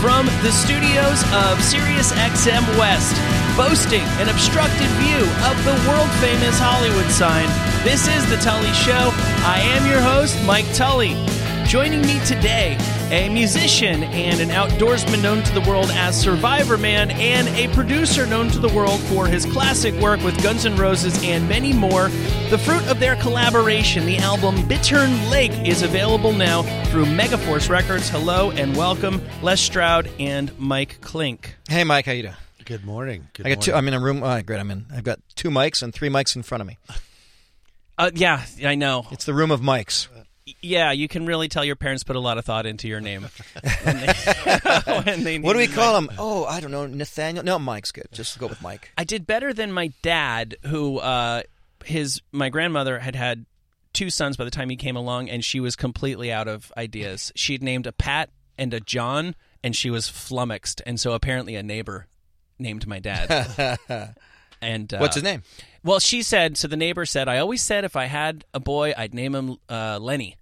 From the studios of Sirius XM West, boasting an obstructed view of the world famous Hollywood sign, this is The Tully Show. I am your host, Mike Tully. Joining me today, a musician and an outdoorsman known to the world as Survivor Man, and a producer known to the world for his classic work with Guns N' Roses and many more. The fruit of their collaboration, the album Bittern Lake, is available now through Megaforce Records. Hello and welcome, Les Stroud and Mike Clink. Hey, Mike, how you doing? Good morning. Good I got two. morning. I'm in a room. Oh, great. I'm in. I've got two mics and three mics in front of me. Uh, yeah, I know. It's the room of mics. Yeah, you can really tell your parents put a lot of thought into your name. when they, when they What do we call him? Oh, I don't know. Nathaniel. No, Mike's good. Just go with Mike. I did better than my dad, who uh, his my grandmother had had two sons by the time he came along, and she was completely out of ideas. She'd named a Pat and a John, and she was flummoxed. And so apparently, a neighbor named my dad. and uh, What's his name? Well, she said. So the neighbor said, "I always said if I had a boy, I'd name him uh, Lenny."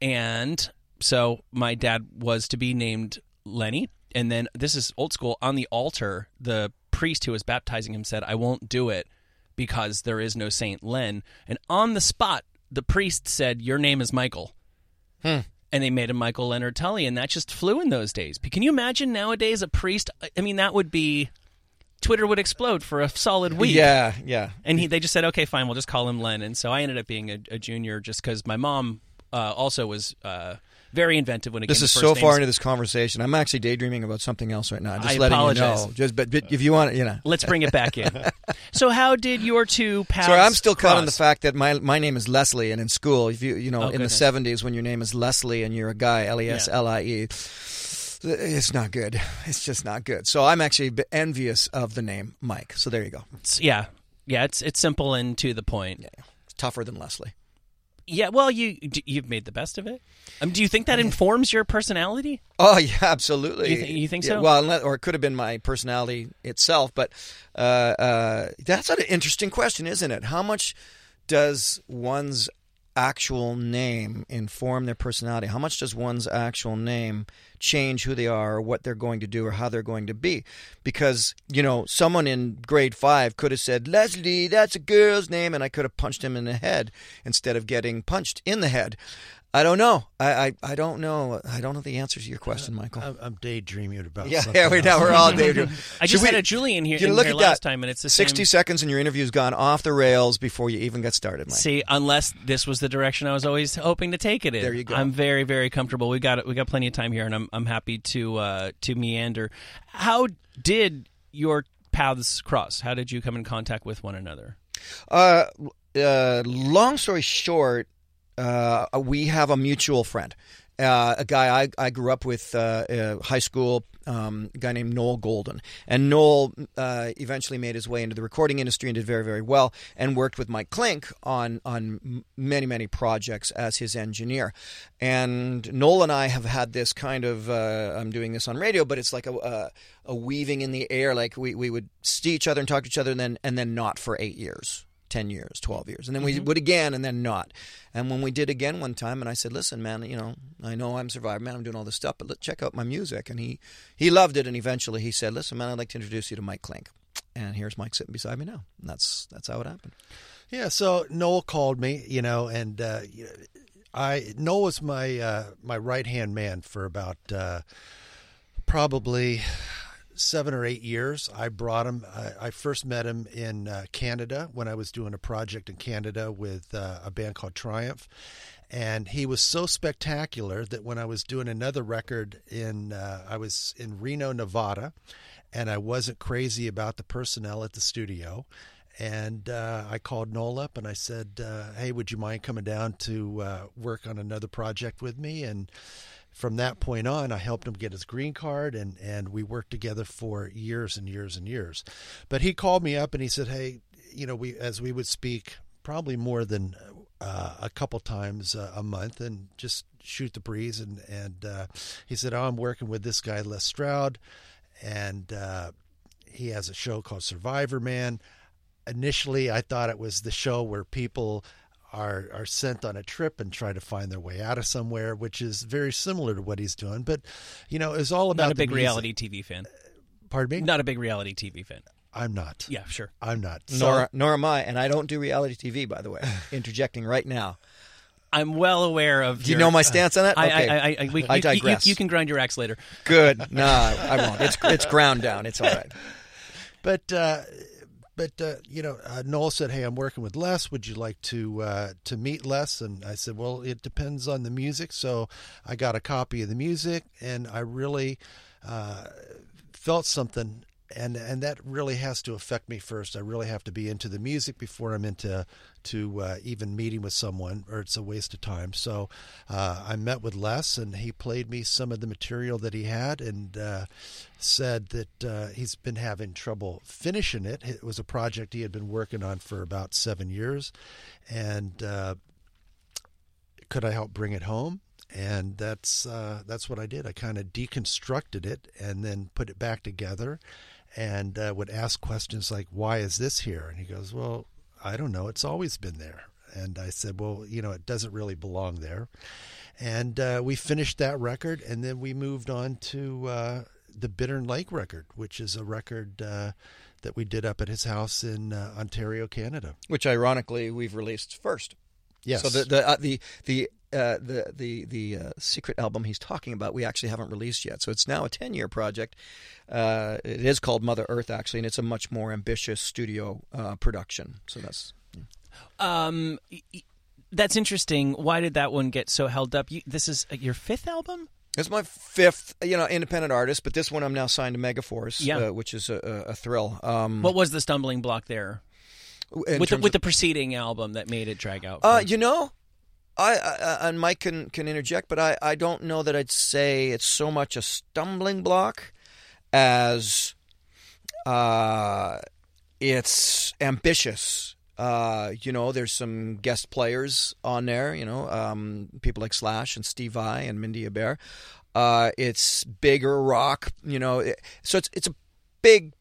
And so my dad was to be named Lenny. And then this is old school. On the altar, the priest who was baptizing him said, "I won't do it because there is no Saint Len." And on the spot, the priest said, "Your name is Michael." Hmm. And they made him Michael Leonard Tully, and that just flew in those days. Can you imagine nowadays a priest? I mean, that would be Twitter would explode for a solid week. Yeah, yeah. And he, they just said, okay, fine, we'll just call him Len. And so I ended up being a, a junior just because my mom uh, also was uh, very inventive when it This came is to so first far names. into this conversation. I'm actually daydreaming about something else right now. Just I letting apologize. you know. Just, but, but if you want, you know. Let's bring it back in. so how did your two paths Sorry, I'm still caught in the fact that my my name is Leslie, and in school, if you you know, Oh, in goodness. the '70s, when your name is Leslie and you're a guy, L E S L I E, it's not good. It's just not good. So I'm actually envious of the name Mike. So there you go. It's- yeah, yeah, it's it's simple and to the point. Yeah, it's tougher than Leslie. Yeah, well, you you've made the best of it. Um, do you think that informs your personality? Oh yeah, absolutely. You thi- you think Yeah, so? well, unless- or it could have been my personality itself. But uh, uh, that's an interesting question, isn't it? How much does one's actual name inform their personality? How much does one's actual name change who they are, or what they're going to do, or how they're going to be? Because you know, someone in grade five could have said Leslie, that's a girl's name, and I could have punched him in the head instead of getting punched in the head. I don't know. I, I, I don't know. I don't know the answer to your question, Michael. I'm, I'm daydreaming about Yeah, something yeah, we know else. we're all daydreaming. I just we- had a Julian here, you know, in look here at last that. time, and it's the Sixty same. seconds and your interview's gone off the rails before you even get started, Mike. See, unless this was the direction I was always hoping to take it in. There you go. I'm very, very comfortable. We got we got plenty of time here, and I'm I'm happy to uh, to meander. How did your paths cross? How did you come in contact with one another? Uh, uh, long story short, uh, we have a mutual friend, uh, a guy I, I grew up with, uh, uh, high school, um, guy named Noel Golden. And Noel uh, eventually made his way into the recording industry and did very, very well, and worked with Mike Clink on on many, many projects as his engineer. And Noel and I have had this kind of uh, I'm doing this on radio, but it's like a, a a weaving in the air. Like we, we would see each other and talk to each other, and then and then not for eight years. 10 years, 12 years. And then we would again and then not. And when we did again one time, and I said, listen, man, you know, I know I'm Survivor, man, I'm doing all this stuff, but let, check out my music. And he, he loved it. And eventually he said, listen, man, I'd like to introduce you to Mike Clink. And here's Mike sitting beside me now. And that's, that's how it happened. Yeah, so Noel called me, you know, and uh, I Noel was my uh, my right hand man for about uh, probably seven or eight years. I brought him. I, I first met him in uh, Canada when I was doing a project in Canada with uh, a band called Triumph, and he was so spectacular that when I was doing another record in, uh, I was in Reno, Nevada, and I wasn't crazy about the personnel at the studio. And uh, I called Noel up and I said, uh, "Hey, would you mind coming down to uh, work on another project with me?" And from that point on, I helped him get his green card, and and we worked together for years and years and years. But he called me up and he said, "Hey, you know, we as we would speak probably more than uh, a couple times uh, a month and just shoot the breeze." And and uh, he said, "Oh, I'm working with this guy Les Stroud, and uh, he has a show called Survivor Man." Initially, I thought it was the show where people are are sent on a trip and try to find their way out of somewhere, which is very similar to what he's doing. But you know, it's all about Not a the big music. reality TV fan. Pardon me? Not a big reality TV fan. I'm not. Yeah, sure. I'm not. So, Nor, nor am I, and I don't do reality TV, by the way. Interjecting right now. I'm well aware of. Do you your- know my stance on that? I, Okay. I, I, I, we, I you- you- digress. You, can grind your axe later. Good. No, I won't. It's it's ground down. It's all right. but uh, but uh, you know, uh, Noel said, "Hey, I'm working with Les. Would you like to uh, to meet Les?" And I said, "Well, it depends on the music." So I got a copy of the music, and I really uh, felt something. And and that really has to affect me first. I really have to be into the music before I'm into to uh, even meeting with someone, or it's a waste of time. So uh, I met with Les, and he played me some of the material that he had, and uh, said that uh, he's been having trouble finishing it. It was a project he had been working on for about seven years, and uh, could I help bring it home? And that's uh, that's what I did. I kind of deconstructed it and then put it back together, and uh, would ask questions like, "Why is this here?" And he goes, "Well, I don't know. It's always been there." And I said, "Well, you know, it doesn't really belong there." And uh, we finished that record, and then we moved on to uh, the Bittern Lake record, which is a record uh, that we did up at his house in uh, Ontario, Canada. Which ironically we've released first. Yes. So the the uh, the the uh, the the the uh, secret album he's talking about we actually haven't released yet. So it's now a ten year project. Uh, it is called Mother Earth actually, and it's a much more ambitious studio uh, production. So that's Um, that's interesting. Why did that one get so held up? You, this is uh, your fifth album. it's my fifth you know independent artist, but this one I'm now signed to Megaforce, Yeah. uh, which is a, a, thrill. Um, What was the stumbling block there with the, with of- the preceding album that made it drag out? Uh, you know, I, I and Mike can can interject, but I I don't know that I'd say it's so much a stumbling block as uh it's ambitious. Uh, you know, there's some guest players on there. You know, um, people like Slash and Steve Vai and Mindi Abair. Uh, it's bigger rock. You know, it, so it's it's a big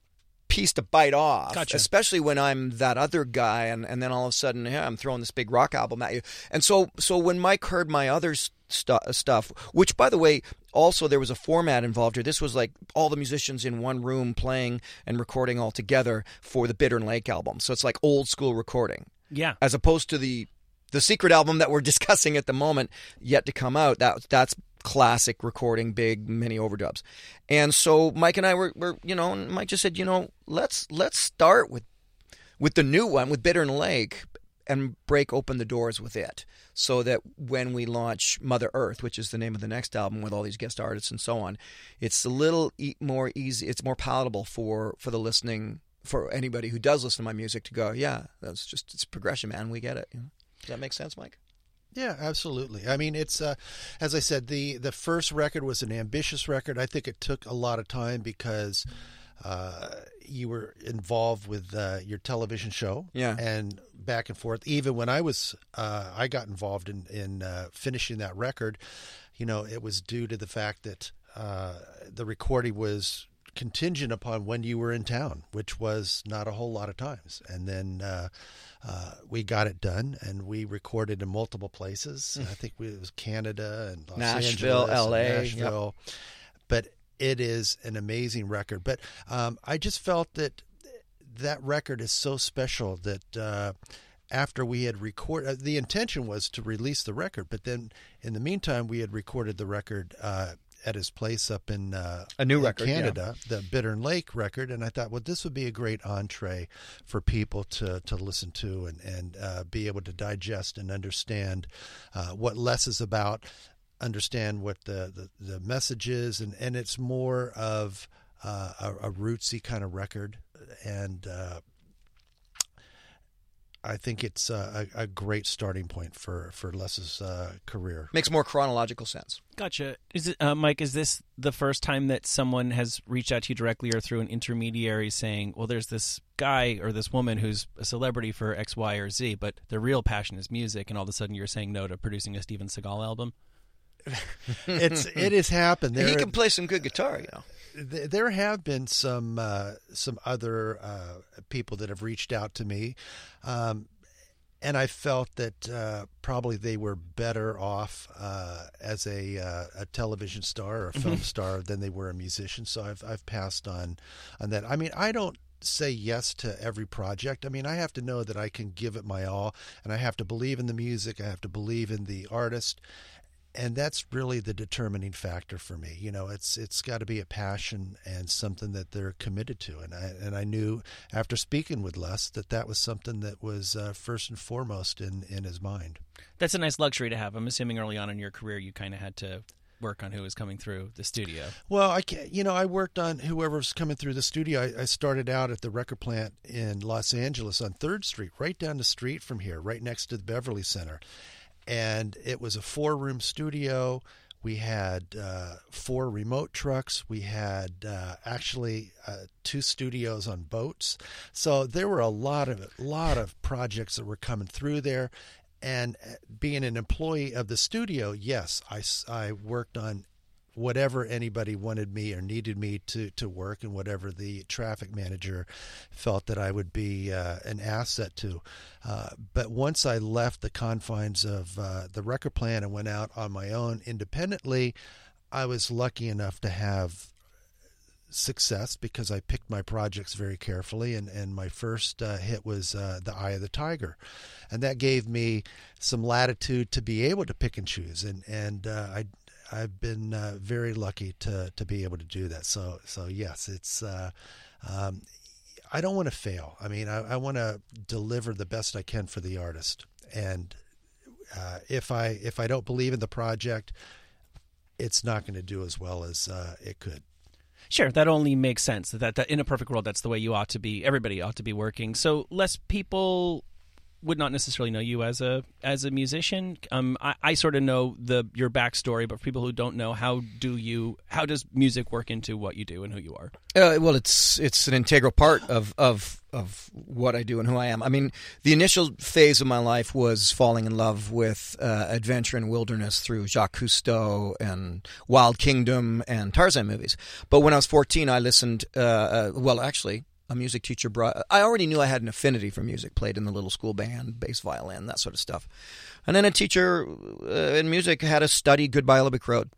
piece to bite off, Gotcha. especially when I'm that other guy, and, and then all of a sudden, yeah, I'm throwing this big rock album at you. And so, so when Mike heard my other stu- uh, stuff, which by the way, also there was a format involved here. This was like all the musicians in one room playing and recording all together for the Bittern Lake album. So it's like old school recording, yeah. as opposed to the the secret album that we're discussing at the moment, yet to come out. That that's classic recording, big mini overdubs. And so Mike and I were, were you know, and Mike just said, you know, let's let's start with with the new one with Bittern Lake and break open the doors with it so that when we launch Mother Earth, which is the name of the next album with all these guest artists and so on, it's a little e- more easy, it's more palatable for for the listening for anybody who does listen to my music to go, yeah, that's just it's progression, man. We get it. You know? Does that make sense, Mike? Yeah, absolutely. I mean, it's uh, as I said, the the first record was an ambitious record. I think it took a lot of time because uh, you were involved with uh, your television show, Yeah. and back and forth. Even when I was, uh, I got involved in in uh, finishing that record. You know, it was due to the fact that uh, the recording was contingent upon when you were in town, which was not a whole lot of times. And then uh, uh, we got it done, and we recorded in multiple places. I think we, it was Canada and Los Nashville, Angeles, LA, yep. But it is an amazing record. But um, I just felt that that record is so special that. Uh, after we had recorded, uh, the intention was to release the record, but then in the meantime, we had recorded the record uh, at his place up in uh, A new in record, yeah. Canada, the Bittern Lake record, and I thought, well, this would be a great entree for people to to listen to and and uh, be able to digest and understand uh, what Les is about, understand what the the, the message is, and and it's more of uh, a, a rootsy kind of record, and uh, I think it's a, a, great starting point for for Les's uh, career. Makes more chronological sense. Gotcha. Is it, uh, Mike? Is this the first time that someone has reached out to you directly or through an intermediary, saying, "Well, there's this guy or this woman who's a celebrity for X, Y, or Z, but their real passion is music," and all of a sudden you're saying no to producing a Steven Seagal album? it's it has happened. There, he can play some good guitar, you know. There have been some uh, some other uh, people that have reached out to me, um, and I felt that uh, probably they were better off uh, as a uh, a television star or a film mm-hmm. star than they were a musician. So I've I've passed on on that. I mean, I don't say yes to every project. I mean, I have to know that I can give it my all, and I have to believe in the music. I have to believe in the artist, and that's really the determining factor for me. You know, it's it's got to be a passion and something that they're committed to. And I and I knew after speaking with Les that that was something that was uh, first and foremost in in his mind. That's a nice luxury to have. I'm assuming early on in your career you kind of had to work on who was coming through the studio. Well, I can't, you know I worked on whoever was coming through the studio. I, I started out at the record plant in Los Angeles on Third Street, right down the street from here, right next to the Beverly Center and it was a four room studio. We had uh, four remote trucks. We had uh, actually uh, two studios on boats. So there were a lot of lot of projects that were coming through there. And uh, being an employee of the studio, yes, I, I worked on whatever anybody wanted me or needed me to, to work and whatever the traffic manager felt that I would be uh, an asset to. Uh, but once I left the confines of uh, the record plant and went out on my own independently, I was lucky enough to have success because I picked my projects very carefully. And, and my first uh, hit was uh, The Eye of the Tiger. And that gave me some latitude to be able to pick and choose. And, and uh, I, I've been uh, very lucky to to be able to do that. So so yes, it's. Uh, um, I don't want to fail. I mean, I, I want to deliver the best I can for the artist. And uh, if I if I don't believe in the project, it's not going to do as well as uh, it could. Sure, that only makes sense. That, that in a perfect world, that's the way you ought to be. Everybody ought to be working. So less people would not necessarily know you as a as a musician. Um, I, I sort of know the your backstory, but for people who don't know, how do you how does music work into what you do and who you are? Uh, well, it's it's an integral part of of of what I do and who I am. I mean, the initial phase of my life was falling in love with uh, adventure and wilderness through Jacques Cousteau and Wild Kingdom and Tarzan movies. But when I was 14, I listened. Uh, uh well, actually, a music teacher brought. I already knew I had an affinity for music. Played in the little school band, bass violin, that sort of stuff. And then a teacher uh, in music had us study Goodbye Yellow Brick Road,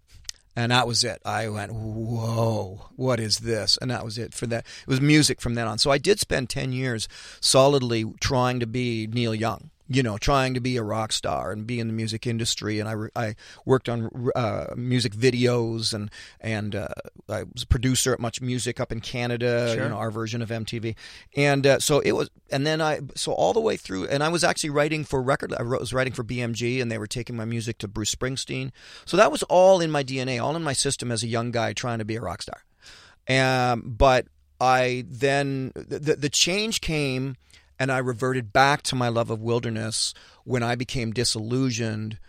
and that was it. I went, whoa, what is this? And that was it for that. It was music from then on. So I did spend ten years solidly trying to be Neil Young you know, trying to be a rock star and be in the music industry. And I, I worked on uh, music videos and and uh, I was a producer at Much Music up in Canada, sure. you know, our version of MTV. And uh, so it was, and then I, so all the way through, and I was actually writing for record. I was writing for BMG, and they were taking my music to Bruce Springsteen. So that was all in my DNA, all in my system as a young guy trying to be a rock star. Um, but I then the the change came and I reverted back to my love of wilderness when I became disillusioned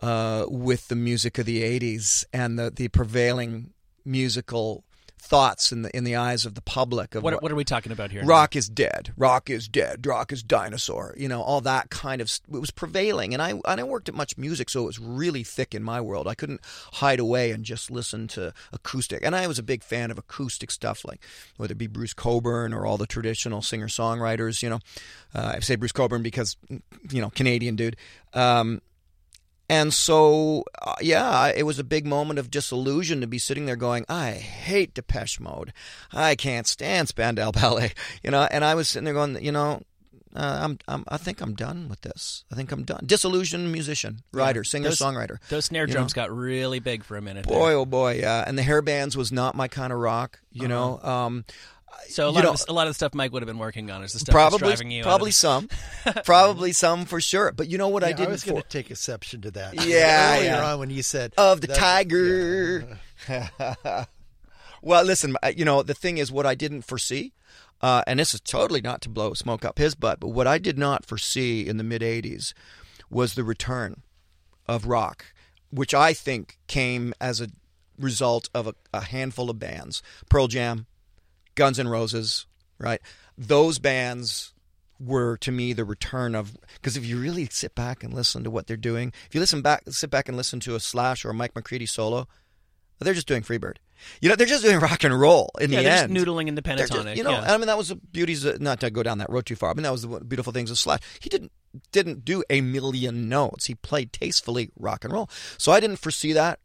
uh, with the music of the 80s and the, the prevailing musical thoughts in the in the eyes of the public. Of what, what are we talking about here? Rock now? is dead. Rock is dead. Rock is dinosaur. You know, all that kind of it was prevailing. And I and I worked at Much Music, so it was really thick in my world. I couldn't hide away and just listen to acoustic. And I was a big fan of acoustic stuff, like whether it be Bruce Cockburn or all the traditional singer songwriters. You know, uh, I say Bruce Cockburn because you know Canadian dude. Um, and so, uh, yeah, it was a big moment of disillusion to be sitting there going, I hate Depeche Mode. I can't stand Spandau Ballet. You know, and I was sitting there going, you know, uh, I'm, I'm, I think I'm done with this. I think I'm done. Disillusioned musician, writer, yeah. singer, those, songwriter. Those snare drums know? got really big for a minute. Boy, there. oh boy, yeah. And the hair bands was not my kind of rock. You uh-huh. know, um, so a lot, know, of a lot of the stuff Mike would have been working on is the stuff probably probably of... some, probably some for sure. But you know what yeah, I did? I was going to take exception to that. Yeah, earlier yeah. on when you said of the that, tiger. Yeah. well, listen, you know the thing is, what I didn't foresee, Uh, and this is totally not to blow smoke up his butt, but what I did not foresee in the mid 80s was the return of rock, which I think came as a result of a, a handful of bands Pearl Jam, Guns N' Roses, right? Those bands were to me the return of because if you really sit back and listen to what they're doing, if you listen back, sit back and listen to a Slash or a Mike McCready solo, they're just doing Freebird. You know, they're just doing rock and roll in yeah, the they're end. just noodling in the They're just- pentatonic. you know, yeah. I mean, that was the beauties. Of, uh, not to go down that road too far. I mean, that was the beautiful things of Slash. He didn't didn't do a million notes. He played tastefully rock and roll. So I didn't foresee that.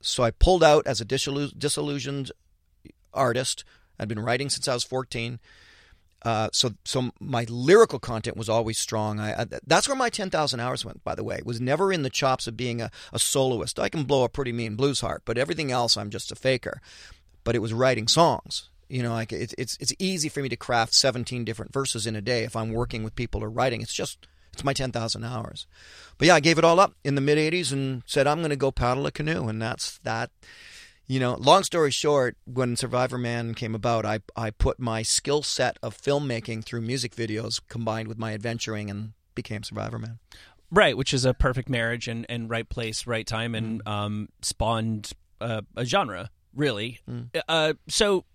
So I pulled out as a disillusioned artist. I'd been writing since I was fourteen. Uh, so, so my lyrical content was always strong. I, I that's where my ten thousand hours went. By the way, it was never in the chops of being a, a soloist. I can blow a pretty mean blues heart, but everything else, I'm just a faker. But it was writing songs. You know, like it's it's it's easy for me to craft seventeen different verses in a day if I'm working with people or writing. It's just it's my ten thousand hours. But yeah, I gave it all up in the mid '80s and said I'm going to go paddle a canoe, and that's that. You know, long story short, when Survivor Man came about, I I put my skill set of filmmaking through music videos combined with my adventuring and became Survivor Man. Right, which is a perfect marriage and, and right place, right time, and Mm. um, spawned uh, a genre, really. Mm. Uh, so,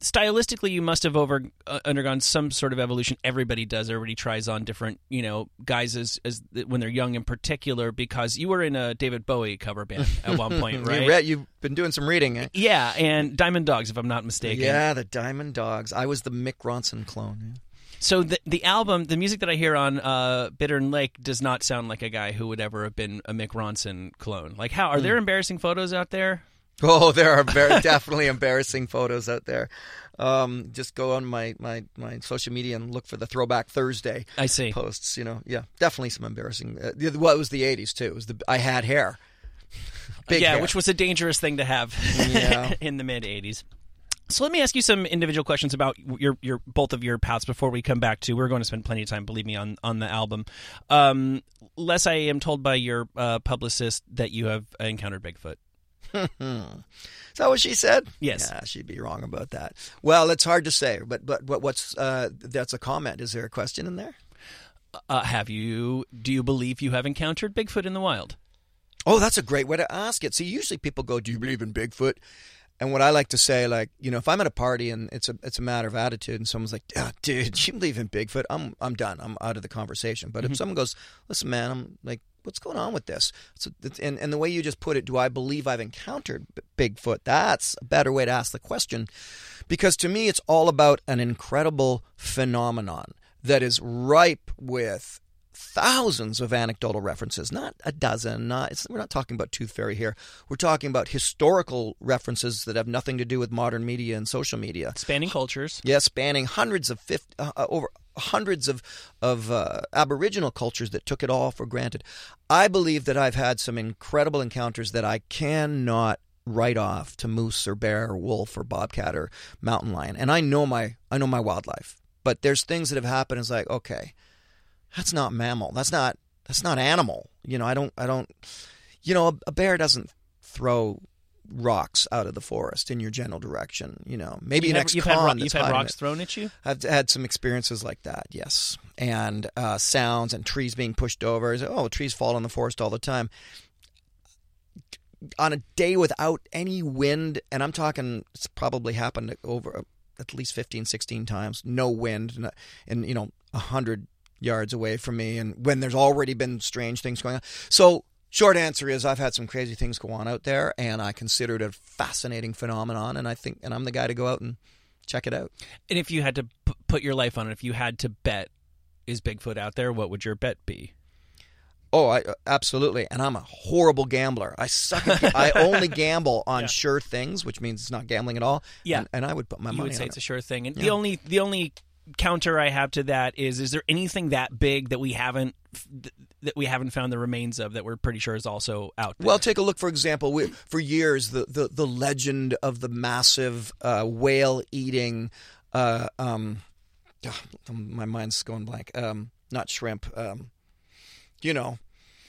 stylistically, you must have over uh, undergone some sort of evolution. Everybody does. Everybody tries on different, you know, guises as when they're young, in particular, because you were in a David Bowie cover band at one point, right? You you've been doing some reading, eh? Yeah, and Diamond Dogs, if I'm not mistaken. Yeah, the Diamond Dogs. I was the Mick Ronson clone. yeah. So the the album, the music that I hear on uh, Bittern Lake does not sound like a guy who would ever have been a Mick Ronson clone. Like, how are there embarrassing photos out there? Oh, there are very definitely embarrassing photos out there. Um, just go on my, my, my social media and look for the Throwback Thursday I see. posts. You know, yeah, definitely some embarrassing. Uh, well, it was the '80s too. It was the I had hair, big yeah, hair. which was a dangerous thing to have Yeah. in the mid '80s. So let me ask you some individual questions about your your both of your paths before we come back to. We're going to spend plenty of time, believe me, on on the album. Um, Les, I am told by your uh, publicist that you have encountered Bigfoot. Is that what she said? Yes. Yeah, she'd be wrong about that. Well, it's hard to say, but but but what's uh, that's a comment. Is there a question in there? Uh, have you? Do you believe you have encountered Bigfoot in the wild? Oh, that's a great way to ask it. See, usually people go, "Do you believe in Bigfoot?" And what I like to say, like, you know, if I'm at a party and it's a it's a matter of attitude, and someone's like, "Ah, "Dude, you believe in Bigfoot?" I'm I'm done. I'm out of the conversation. But if someone goes, "Listen, man," I'm like, "What's going on with this?" So, and and the way you just put it, do I believe I've encountered B- Bigfoot? That's a better way to ask the question, because to me, it's all about an incredible phenomenon that is ripe with thousands of anecdotal references, not a dozen. Not we're not talking about Tooth Fairy here. We're talking about historical references that have nothing to do with modern media and social media. Spanning cultures. Yeah, spanning hundreds of 50, uh, uh, over hundreds of of uh, Aboriginal cultures that took it all for granted. I believe that I've had some incredible encounters that I cannot write off to moose or bear or wolf or bobcat or mountain lion, and I know my I know my wildlife. But there's things that have happened. It's like okay, that's not mammal. That's not that's not animal. You know, I don't I don't. You know, a, a bear doesn't throw rocks out of the forest in your general direction. You know, maybe You an have- ex you've had, con you've had rocks thrown at you. I've had some experiences like that, yes, and uh, sounds and trees being pushed over. It's, Oh, trees fall in the forest all the time. On a day without any wind, and I'm talking, it's probably happened over at least 15, 16 times. No wind, and, and you know, a hundred yards away from me, and when there's already been strange things going on. So, short answer is, I've had some crazy things go on out there, and I consider it a fascinating phenomenon, and I think, and I'm the guy to go out and check it out. And if you had to p- put your life on it, if you had to bet, is Bigfoot out there? What would your bet be? Oh, I uh, absolutely. And I'm a horrible gambler. I suck. At, I only gamble on sure things, which means it's not gambling at all. Yeah. and, and I would put my you money You would say it's a sure thing. And the only the only counter I have to that is: is there anything that big that we haven't that we haven't found the remains of that we're pretty sure is also out there? Well, take a look. For example, we, for years, the, the, the legend of the massive uh, whale eating, uh, um, my mind's going blank. Um, not shrimp. Um, you know,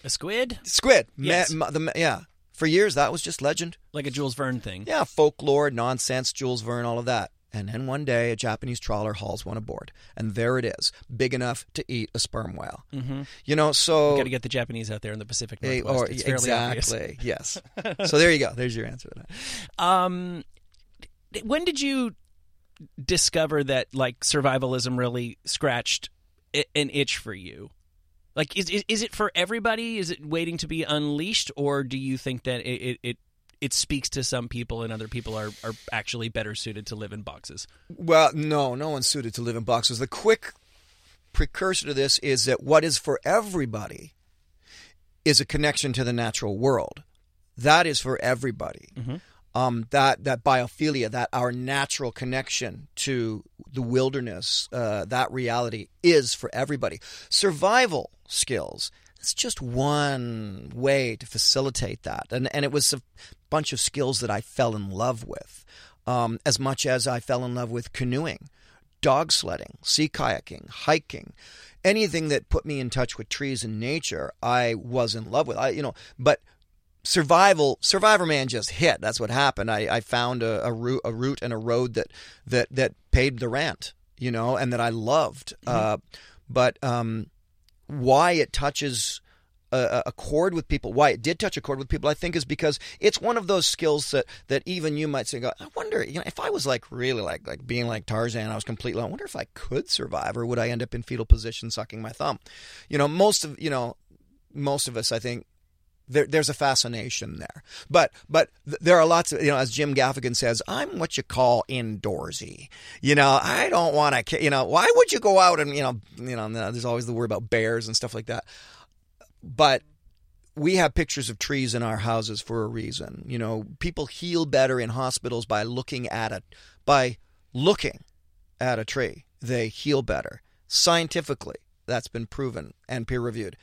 a squid, squid. Yes. ma- the, yeah. For years, that was just legend. like a Jules Verne thing. Yeah, folklore, nonsense, Jules Verne, all of that. And then one day, a Japanese trawler hauls one aboard, and there it is, big enough to eat a sperm whale. Mm-hmm. You know, so Got to get the Japanese out there in the Pacific Northwest. or it's fairly obvious. exactly, yes. so there you go. There's your answer to that. Um, when did you discover that like survivalism really scratched an itch for you? Like, is, is is it for everybody? Is it waiting to be unleashed, or do you think that it it, it, it speaks to some people and other people are, are actually better suited to live in boxes? Well, no, no one's suited to live in boxes. The quick precursor to this is that what is for everybody is a connection to the natural world. That is for everybody. Um, that that biophilia, that our natural connection to the wilderness, uh, that reality is for everybody. Survival skills. It's just one way to facilitate that, and and it was bunch of skills that I fell in love with, um, as much as I fell in love with canoeing dog sledding, sea kayaking, hiking, anything that put me in touch with trees and nature, I was in love with. I, you know, but survival, Survivor Man just hit. That's what happened. I, I found a, a route, a route and a road that that that paid the rent, you know, and that I loved. Uh, but um, why it touches a, a chord with people. Why it did touch a chord with people, I think, is because it's one of those skills that that even you might say, "God, I wonder, you know, if I was like really like like being like Tarzan, I was completely. I wonder if I could survive, or would I end up in fetal position, sucking my thumb? You know, most of you know, most of us, I think. There, there's a fascination there, but but there are lots of you know, as Jim Gaffigan says, I'm what you call indoorsy. You know, I don't want to. You know, why would you go out and you know, you know, there's always the word about bears and stuff like that but we have pictures of trees in our houses for a reason. You know, people heal better in hospitals by looking at it, by looking at a tree. They heal better. Scientifically, that's been proven and peer reviewed.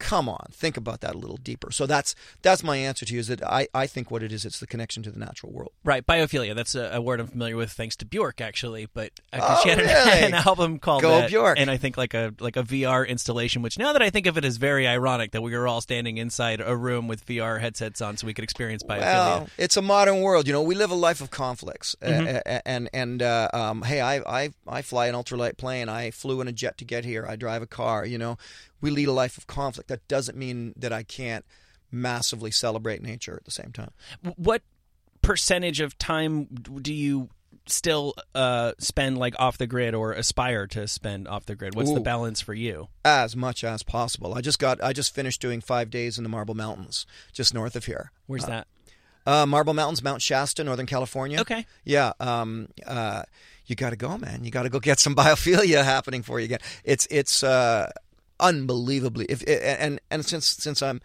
Come on, think about that a little deeper. So that's that's my answer to you. Is that I, I think what it is, it's the connection to the natural world. Right, biophilia. That's a, a word I'm familiar with, thanks to Bjork, actually. But uh, Oh, she had an, really? an album called Go that, Bjork. and I think like a like a VR installation. Which now that I think of it, is very ironic that we were all standing inside a room with VR headsets on, so we could experience biophilia. Well, it's a modern world. You know, we live a life of conflicts, Mm-hmm. uh, and and uh, um, hey, I, I I fly an ultralight plane. I flew in a jet to get here. I drive a car. You know, we lead a life of conflict. That doesn't mean that I can't massively celebrate nature at the same time. what percentage of time do you still uh, spend like off the grid or aspire to spend off the grid? What's the balance for you? As much as possible. I just got. I just finished doing five days in the Marble Mountains, just north of here. Where's that? Uh, Marble Mountains, Mount Shasta, Northern California. Okay. Yeah. Um, uh, you got to go, man. You got to go get some biophilia happening for you again. It's it's uh, unbelievably. If and and since since I'm.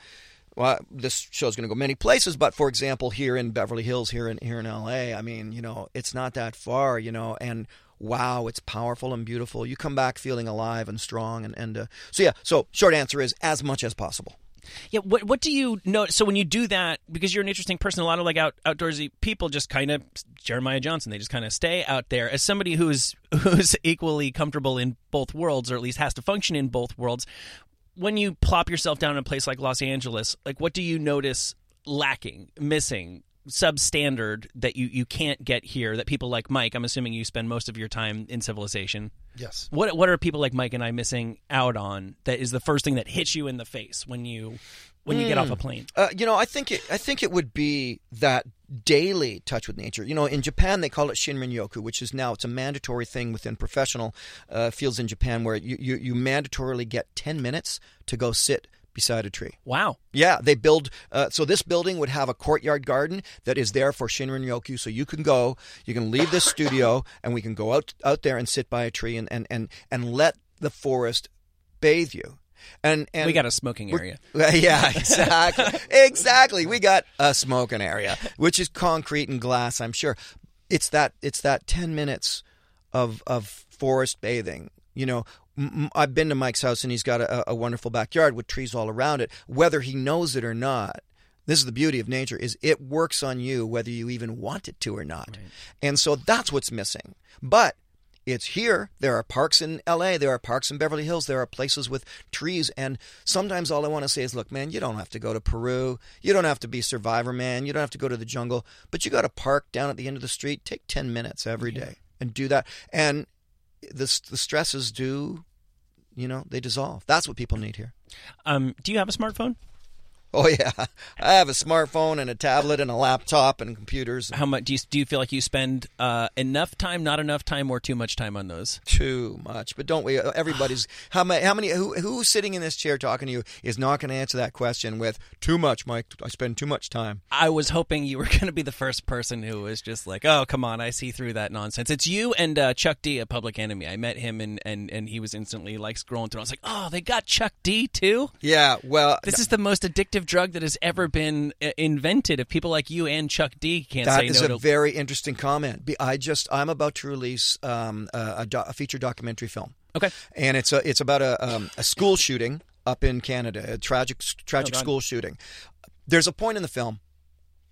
Well, this show's going to go many places, but for example, here in Beverly Hills, here in here in LA, I mean, you know, it's not that far, you know, and wow, it's powerful and beautiful. You come back feeling alive and strong, and and uh, so yeah. So short answer is as much as possible. Yeah, what what do you know? So when you do that, because you're an interesting person, a lot of like out, outdoorsy people just kind of Jeremiah Johnson. They just kind of stay out there. As somebody who's who's equally comfortable in both worlds, or at least has to function in both worlds, when you plop yourself down in a place like Los Angeles, like what do you notice lacking, missing, substandard that you you can't get here? That people like Mike, I'm assuming you spend most of your time in civilization. Yes. What what are people like Mike and I missing out on? That is the first thing that hits you in the face when you when you get off a plane. Uh, you know, I think it, I think it would be that daily touch with nature. You know, in Japan they call it shinrin yoku, which is now it's a mandatory thing within professional uh, fields in Japan, where you, you you mandatorily get ten minutes to go sit beside a tree. Wow. Yeah, they build. Uh, so this building would have a courtyard garden that is there for Shinrin Yoku. So you can go, you can leave this studio, and we can go out out there and sit by a tree and and and, and let the forest bathe you. And, and we got a smoking area. yeah, exactly. exactly. We got a smoking area, which is concrete and glass, I'm sure. It's that it's that 10 minutes of of forest bathing. You know, I've been to Mike's house and he's got a, a wonderful backyard with trees all around it, whether he knows it or not. This is the beauty of nature is it works on you whether you even want it to or not. And so that's what's missing. But it's here. There are parks in LA. There are parks in Beverly Hills. There are places with trees. And sometimes all I want to say is, look, man, you don't have to go to Peru. You don't have to be Survivor Man. You don't have to go to the jungle. But you got a park down at the end of the street. Take 10 minutes every day. and do that. And the the stresses do, you know, they dissolve. That's what people need here. Um, do you have a smartphone? Oh yeah, I have a smartphone and a tablet and a laptop and computers. How much do you do you feel like you spend uh, enough time, not enough time, or too much time on those? Too much, but don't we? Everybody's how many? How many? Who, who's sitting in this chair talking to you is not going to answer that question with too much, Mike. I spend too much time. I was hoping you were going to be the first person who was just like, "Oh, come on, I see through that nonsense." It's you and uh, Chuck D, a Public Enemy. I met him and and and he was instantly like scrolling through. I was like, "Oh, they got Chuck D too." Yeah, well, this is the most addictive drug that has ever been uh, invented. If people like you and Chuck D can't that say is no a to very interesting comment. I just I'm about to release um, a, a, do- a feature documentary film. Okay. and it's a it's about a um, a school shooting up in Canada, a tragic tragic God. school shooting. There's a point in the film.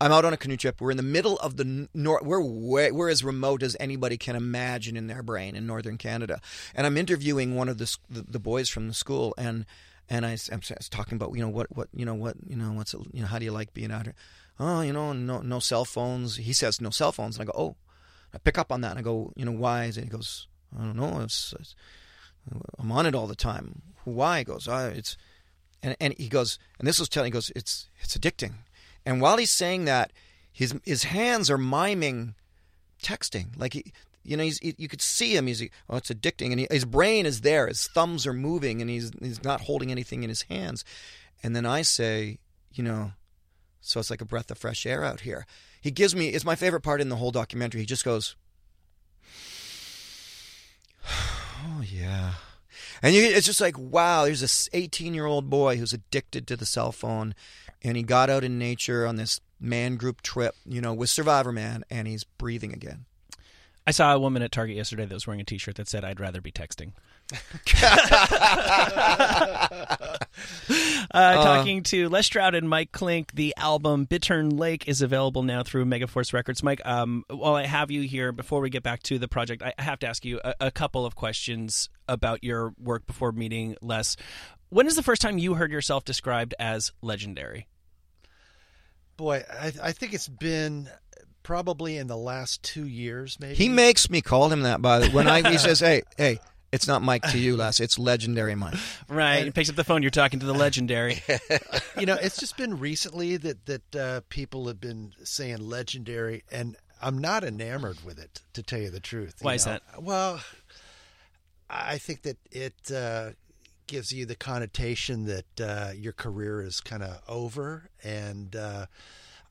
I'm out on a canoe trip. We're in the middle of the north. We're way, we're as remote as anybody can imagine in their brain in northern Canada. And I'm interviewing one of the the, the boys from the school, and and I, am talking about you know what what you know what you know what's it, you know how do you like being out here? Oh, you know no no cell phones. He says no cell phones, and I go oh, I pick up on that, and I go you know why? And he goes I don't know. It's, it's I'm on it all the time. Why? He goes, oh, it's, and, and he goes, and this was telling, he goes, it's, it's addicting. And while he's saying that, his, his hands are miming texting. Like he, you know, he's, he, you could see him. He's, oh, it's addicting. And he, his brain is there. His thumbs are moving and he's, he's not holding anything in his hands. And then I say, you know, so it's like a breath of fresh air out here. He gives me, it's my favorite part in the whole documentary. He just goes, Oh yeah. And you, it's just like, wow, there's this 18 year old boy who's addicted to the cell phone, and he got out in nature on this man group trip, you know, with Survivor Man, and he's breathing again. I saw a woman at Target yesterday that was wearing a T-shirt that said, "I'd rather be texting." uh, talking to Les Stroud and Mike Clink, the album "Bittern Lake" is available now through Megaforce Records. Mike, um, while I have you here, before we get back to the project, I have to ask you a, a couple of questions about your work before meeting Les. When is the first time you heard yourself described as legendary? Boy, I, I think it's been probably in the last two years, maybe. He makes me call him that. By the when I he says, "Hey, hey." It's not Mike to you, Les. It's legendary Mike. Right. He picks up the phone. You're talking to the legendary. you know, it's just been recently that that uh, people have been saying legendary, and I'm not enamored with it, to tell you the truth. you Why is that? Well, I think that it uh, gives you the connotation that uh, your career is kind of over, and uh,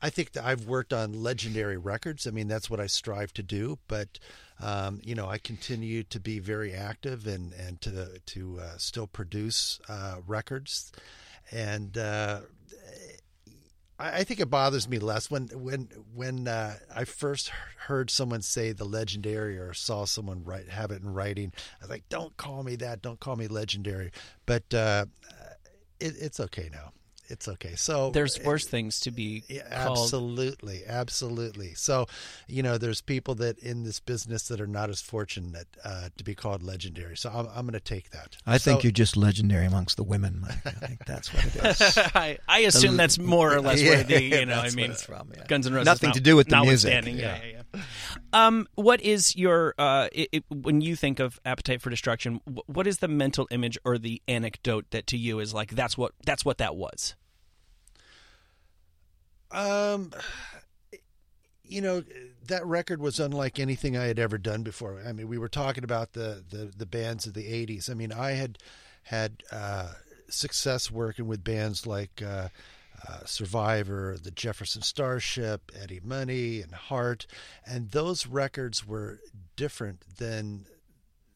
I think that I've worked on legendary records. I mean, that's what I strive to do, but. Um, you know, I continue to be very active and and to to uh, still produce uh, records, and uh, I, I think it bothers me less when when when uh, I first heard someone say the legendary or saw someone write have it in writing. I was like, "Don't call me that. Don't call me legendary." But uh, it, it's okay now. It's okay. So There's worse things to be yeah, called. absolutely, absolutely. So, you know, there's people that in this business that are not as fortunate uh, to be called legendary. So I'm, I'm going to take that. I think you're just legendary amongst the women, Mike. I think that's what it is. I, I assume that's more or less where the you know That's I mean from, yeah. Guns N' Roses Nothing not- to do with the music. notwithstanding, Yeah, yeah, yeah. Um, what is your uh, it, it, when you think of Appetite for Destruction? What is the mental image or the anecdote that to you is like that's what that's what that was? Um, you know, that record was unlike anything I had ever done before. I mean, we were talking about the the, the bands of the '80s. I mean, I had had uh, success working with bands like. Uh, uh, Survivor, the Jefferson Starship, Eddie Money, and Heart, and those records were different than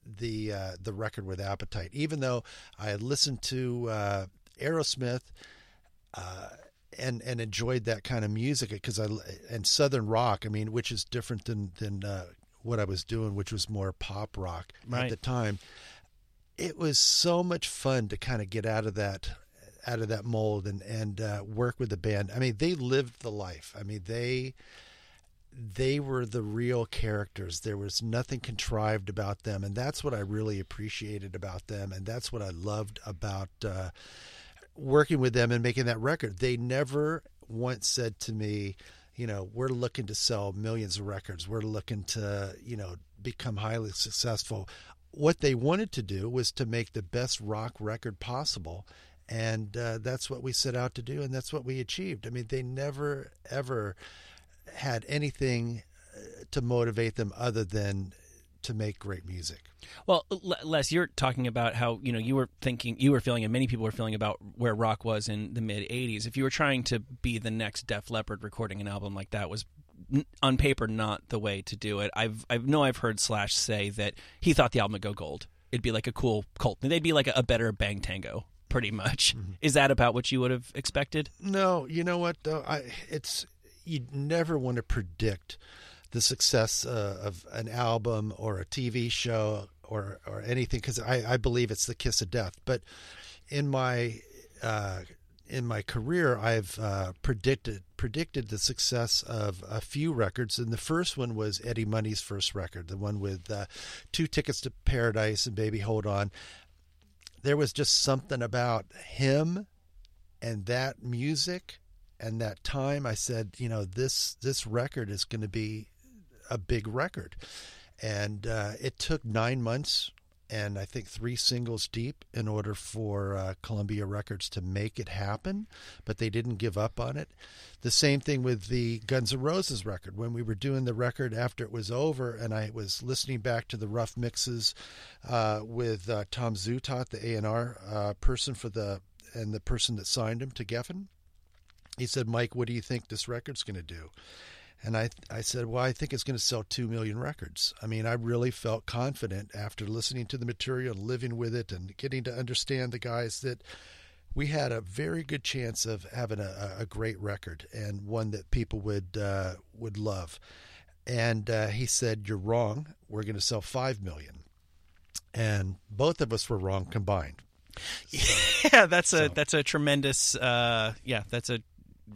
the uh, the record with Appetite. Even though I had listened to uh, Aerosmith uh, and and enjoyed that kind of music because I and Southern rock. I mean, which is different than than uh, what I was doing, which was more pop rock Right. at the time. It was so much fun to kind of get out of that out of that mold and and uh, work with the band. I mean, they lived the life. I mean, they they were the real characters. There was nothing contrived about them, and that's what I really appreciated about them, and that's what I loved about uh, working with them and making that record. They never once said to me, you know, we're looking to sell millions of records. We're looking to, you know, become highly successful. What they wanted to do was to make the best rock record possible. And uh, that's what we set out to do, and that's what we achieved. I mean, they never, ever had anything uh, to motivate them other than to make great music. Well, Les, you're talking about how you know you were thinking, you were feeling, and many people were feeling about where rock was in the mid '80s. If you were trying to be the next Def Leppard, recording an album like that was on paper not the way to do it. I've I know I've heard Slash say that he thought the album would go gold. It'd be like a cool cult. They'd be like a, a better Bang Tango, pretty much. Mm-hmm. Is that about what you would have expected? No, you know what though. I it's you never want to predict the success uh, of an album or a TV show or or anything because I, I believe it's the kiss of death. But in my uh, in my career, I've uh, predicted predicted the success of a few records, and the first one was Eddie Money's first record, the one with uh, two tickets to Paradise and Baby Hold On. There was just something about him and that music and that time. I said, you know, this this record is going to be a big record, and uh, it took nine months and I think three singles deep in order for uh, Columbia Records to make it happen, but they didn't give up on it. The same thing with the Guns N' Roses record. When we were doing the record after it was over, and I was listening back to the rough mixes uh, with uh, Tom Zutaut, the A and R uh, person for the and the person that signed him to Geffen, he said, "Mike, what do you think this record's going to do?" And I, I said, well, I think it's going to sell 2 million records. I mean, I really felt confident after listening to the material, living with it, and getting to understand the guys that we had a very good chance of having a, a great record and one that people would uh, would love. And uh, he said, "You're wrong. We're going to sell five million. And both of us were wrong combined. So, yeah, that's a so. that's a tremendous. Uh, yeah, that's a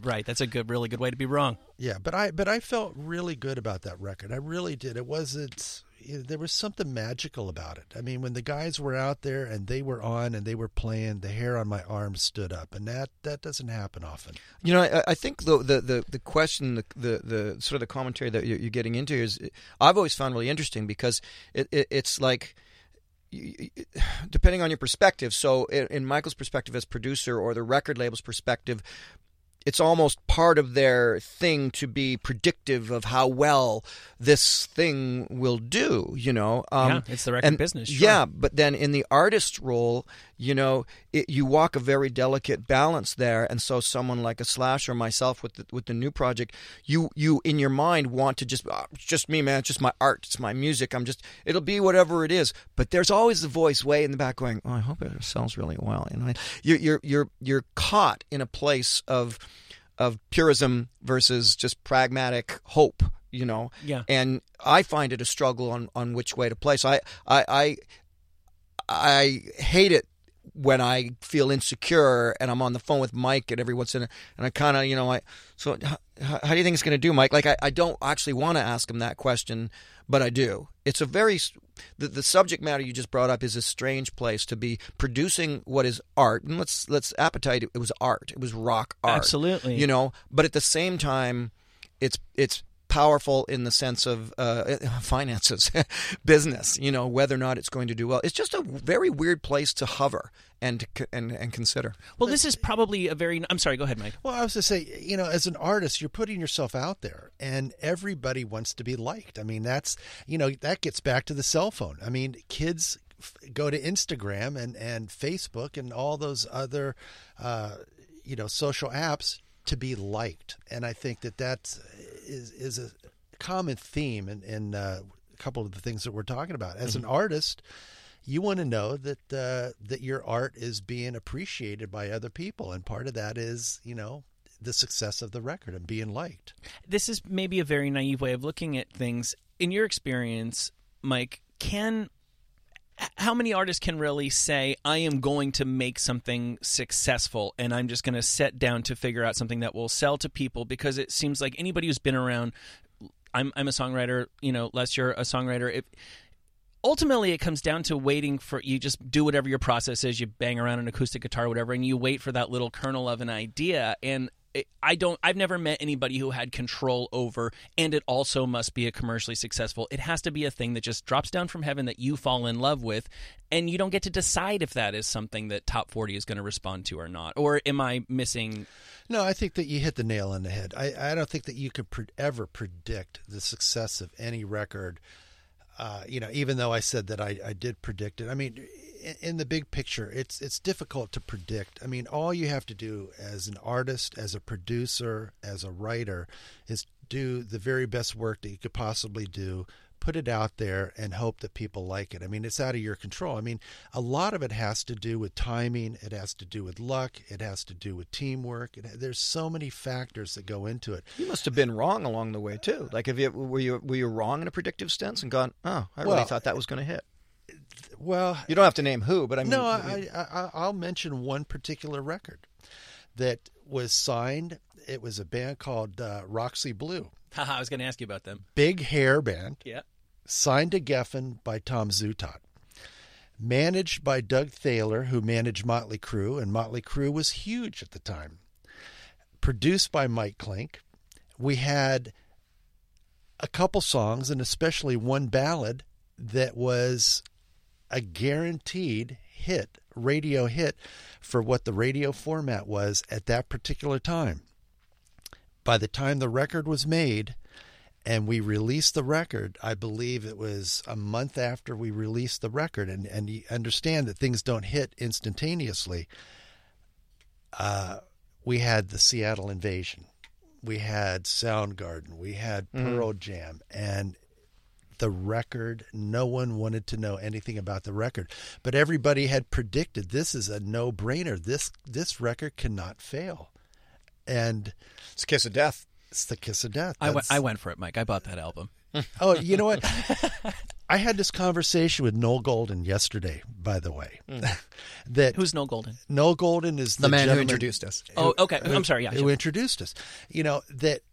Right, that's a good, really good way to be wrong. Yeah, but I, but I felt really good about that record. I really did. It wasn't. There was something magical about it. I mean, when the guys were out there and they were on and they were playing, the hair on my arms stood up, and that that doesn't happen often. You know, I, I think the, the the the question, the, the the sort of the commentary that you're getting into is, I've always found really interesting because it, it it's like depending on your perspective. So, in Michael's perspective as producer, or the record label's perspective, it's almost part of their thing to be predictive of how well this thing will do you know um, yeah, it's the record and, business sure. yeah but then in the artist role you know it, you walk a very delicate balance there and so someone like a slash or myself with the, with the new project you you in your mind want to just oh, it's just me man it's just my art it's my music i'm just it'll be whatever it is but there's always the voice way in the back going oh i hope it sells really well you know you're you're you're, you're caught in a place of of purism versus just pragmatic hope you know yeah and i find it a struggle on on which way to play so i i i, I hate it when I feel insecure and I'm on the phone with Mike and every once in a, and I kind of, you know, like, so how, how, do you think it's going to do, Mike? Like, I, I don't actually want to ask him that question, but I do. It's a very, the, the subject matter you just brought up is a strange place to be producing what is art. And let's, let's appetite, it was art. It was rock art. Absolutely. You know, but at the same time, it's, it's, powerful in the sense of uh, finances, business. You know whether or not it's going to do well. It's just a very weird place to hover and and and consider. Well, this is probably a very. I'm sorry. Go ahead, Mike. Well, I was to say, you know, as an artist, you're putting yourself out there, and everybody wants to be liked. I mean, that's you know that gets back to the cell phone. I mean, kids go to Instagram and and Facebook and all those other. Uh, you know, social apps to be liked, and I think that that is is a common theme in, in uh, a couple of the things that we're talking about. As mm-hmm. an artist, you want to know that uh, that your art is being appreciated by other people, and part of that is you know the success of the record and being liked. This is maybe a very naive way of looking at things. In your experience, Mike, can how many artists can really say I am going to make something successful and I'm just going to set down to figure out something that will sell to people because it seems like anybody who's been around I'm I'm a songwriter, you know, Les you're a songwriter. If ultimately it comes down to waiting for you just do whatever your process is you bang around an acoustic guitar whatever and you wait for that little kernel of an idea and I don't. I've never met anybody who had control over, and it also must be a commercially successful. It has to be a thing that just drops down from heaven that you fall in love with, and you don't get to decide if that is something that Top Forty is going to respond to or not. Or am I missing? No, I think that you hit the nail on the head. I, I don't think that you could pre- ever predict the success of any record. Uh, you know, even though I said that I, I did predict it. I mean, in, the big picture, it's it's difficult to predict. I mean, all you have to do as an artist, as a producer, as a writer, is do the very best work that you could possibly do. Put it out there and hope that people like it. I mean, it's out of your control. I mean, a lot of it has to do with timing. It has to do with luck. It has to do with teamwork. It, there's so many factors that go into it. You must have been wrong along the way too. Like, have you were you were you wrong in a predictive sense and gone? Oh, I really Well, thought that was going to hit. Well, You don't have to name who, but I mean, no, I, I, I, I'll mention one particular record that was signed. It was a band called uh, Roxy Blue, Haha, I was going to ask you about them. big hair band, Yeah. signed to Geffen by Tom Zutaut, managed by Doug Thaler, who managed Motley Crue, and Motley Crue was huge at the time. Produced by Mike Clink, we had a couple songs, and especially one ballad that was a guaranteed hit, radio hit, for what the radio format was at that particular time. By the time the record was made, and we released the record i believe it was a month after we released the record and and you understand that things don't hit instantaneously uh, we had the seattle invasion we had soundgarden we had pearl jam and the record no one wanted to know anything about the record but everybody had predicted this is a no-brainer this this record cannot fail and it's kiss of death. it's the kiss of death I went. I went for it, Mike. I bought that album. Oh, you know what? I had this conversation with Noel Golden yesterday, by the way. Hmm. that Who's Noel Golden? Noel Golden is the, The man who introduced us. Oh, okay. I'm sorry. Yeah. who introduced us. You know that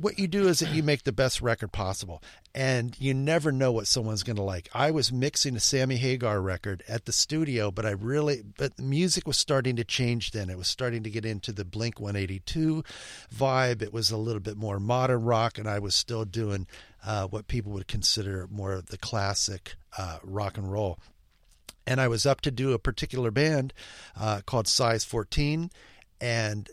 what you do is that you make the best record possible, and you never know what someone's going to like. I was mixing a Sammy Hagar record at the studio, but I really, but music was starting to change. Then it was starting to get into the Blink 182 vibe. It was a little bit more modern rock, and I was still doing uh, what people would consider more of the classic uh, rock and roll and I was up to do a particular band uh, called Size 14, and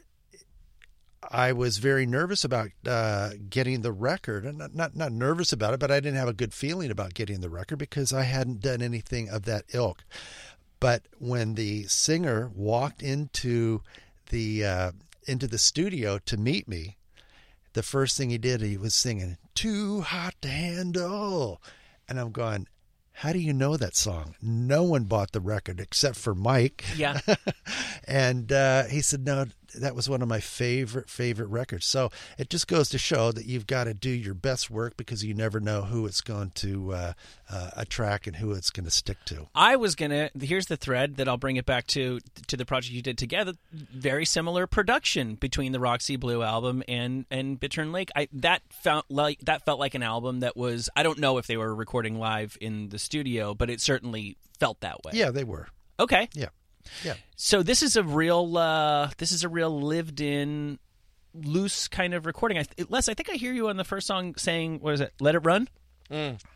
I was very nervous about uh, getting the record, and not, not not nervous about it, but I didn't have a good feeling about getting the record because I hadn't done anything of that ilk. But when the singer walked into the uh, into the studio to meet me, the first thing he did he was singing "Too Hot to Handle," and I'm going. How do you know that song? No one bought the record except for Mike. Yeah. and uh, he said, "No, that was one of my favorite favorite records." So it just goes to show that you've got to do your best work because you never know who it's going to uh, uh, attract and who it's going to stick to. I was gonna. Here's the thread that I'll bring it back to to the project you did together. Very similar production between the Roxy Blue album and and Bittern Lake. I that felt like that felt like an album that was. I don't know if they were recording live in the studio, but it certainly felt that way. Yeah, they were. Okay. Yeah, yeah. So this is a real. uh This is a real lived in. Loose kind of recording. I, Les, I think I hear you on the first song saying, "What is it? Let it run."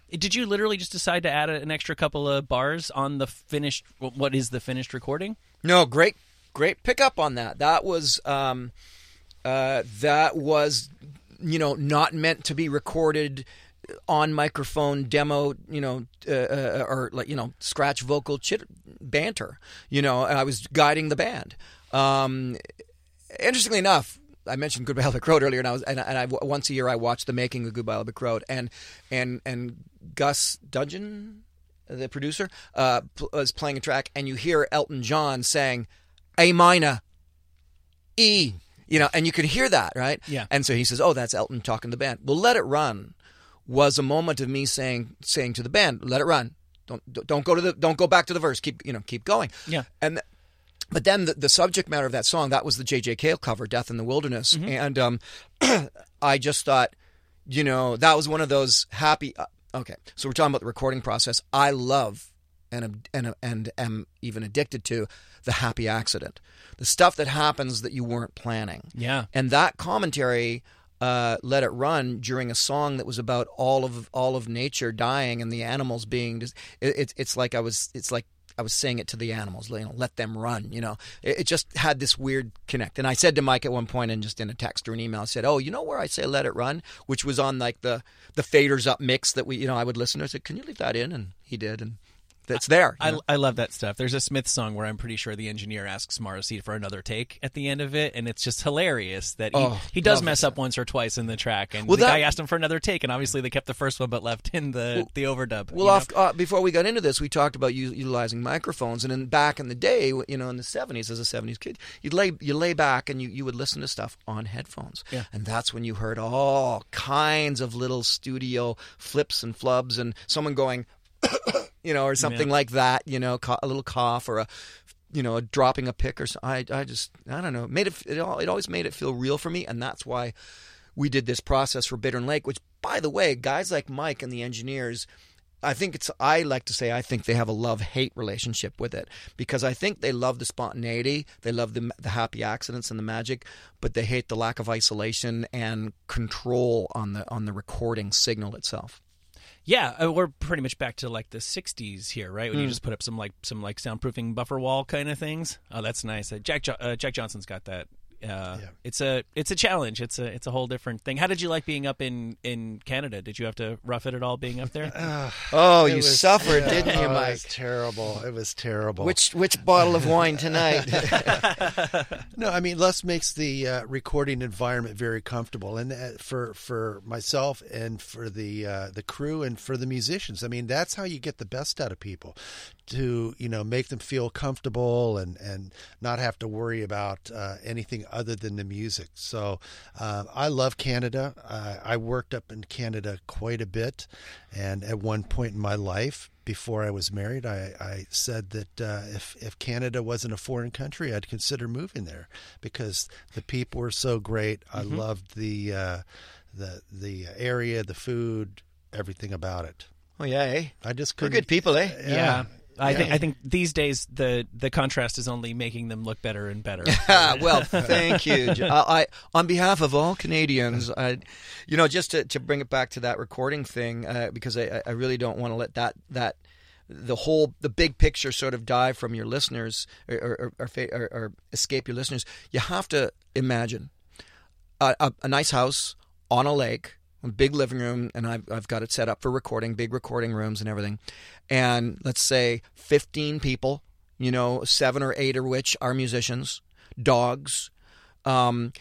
Did you literally just decide to add a, an extra couple of bars on the finished? What is the finished recording? No, great, great pickup on that. That was, um, uh, that was, you know, not meant to be recorded on microphone demo, you know, uh, uh, or like you know, scratch vocal chit banter, you know. And I was guiding the band. Um, interestingly enough, I mentioned Goodbye Yellow Brick Road earlier, and I was and, I- and I once a year I watch the making of Goodbye Yellow Brick Road, and and and Gus Dudgeon, the producer, uh, pl- was playing a track, and you hear Elton John saying A minor, E, you know, and you can hear that, right? Yeah. And so he says, "Oh, that's Elton talking to the band." Well, "Let It Run" was a moment of me saying saying to the band, "Let it run." Don't don't go to the don't go back to the verse. Keep you know keep going. Yeah. And th- but then the, the subject matter of that song that was the J.J. Cale cover, "Death in the Wilderness," and um, I just thought, you know, that was one of those happy. Uh, okay, so we're talking about the recording process. I love and and and am even addicted to the happy accident, the stuff that happens that you weren't planning. Yeah. And that commentary uh, let it run during a song that was about all of all of nature dying and the animals being. Just, it, it's it's like I was. It's like I was saying it to the animals, you know, let them run. You know, it, it, just had this weird connect. And I said to Mike at one point, and just in a text or an email, I said, "Oh, you know where I say let it run, which was on like the the faders up mix that we, you know, I would listen to. I said, can you leave that in? And he did, and that's there. I, I, love that stuff. There's a Smith song where I'm pretty sure the engineer asks Morrissey for another take at the end of it, and it's just hilarious that he, Oh, he does mess it. up once or twice in the track, and Well, the that- guy asked him for another take, and obviously they kept the first one but left in the the overdub. Well, off, uh, before we got into this, we talked about u- utilizing microphones, and then back in the day, you know, in the '70s, as a '70s kid, you'd lay you lay back and you, you would listen to stuff on headphones, Yeah. and that's when you heard all kinds of little studio flips and flubs, and someone going, you know, or something Yeah. like that, you know, a little cough or a, you know, dropping a pick or so. I I just I don't know, it made it it, all, it always made it feel real for me, and that's why we did this process for Bittern Lake, which, by the way, guys like Mike and the engineers, I think it's, I like to say, I think they have a love hate relationship with it because I think they love the spontaneity, they love the, the happy accidents and the magic, but they hate the lack of isolation and control on the, on the recording signal itself. Yeah, uh, we're pretty much back to like the '60s here, right? When Hmm. you just put up some like some like soundproofing buffer wall kind of things. Oh, that's nice. Uh, Jack jo- uh, Jack Johnson's got that. Uh, It's a it's a challenge. It's a it's a whole different thing. How did you like being up in in Canada? Did you have to rough it at all being up there? Oh, you was- suffered, yeah, didn't you, oh, It Mike? was terrible. It was terrible. Which which bottle of wine tonight? No, I mean Les makes the uh, recording environment very comfortable, and uh, for for myself and for the uh, the crew and for the musicians. I mean, that's how you get the best out of people, to you know make them feel comfortable and and not have to worry about uh, anything other than the music. So uh, I love Canada. Uh, I worked up in Canada quite a bit, and at one point in my life. Before I was married, I, I said that uh, if if Canada wasn't a foreign country, I'd consider moving there because the people were so great. I loved the uh, the the area, the food, everything about it. oh yeah, eh? I just We're good people, eh? yeah. I think I think these days the the contrast is only making them look better and better. Well, thank you. I, I, on behalf of all Canadians, I, you know, just to, to bring it back to that recording thing, uh, because I, I really don't want to let that that the whole the big picture sort of die from your listeners or or, or, or, or escape your listeners. You have to imagine a, a, a nice house on a lake, big living room, and I've, I've got it set up for recording, big recording rooms and everything. And let's say 15 people, you know, seven or eight of which are musicians, dogs, um,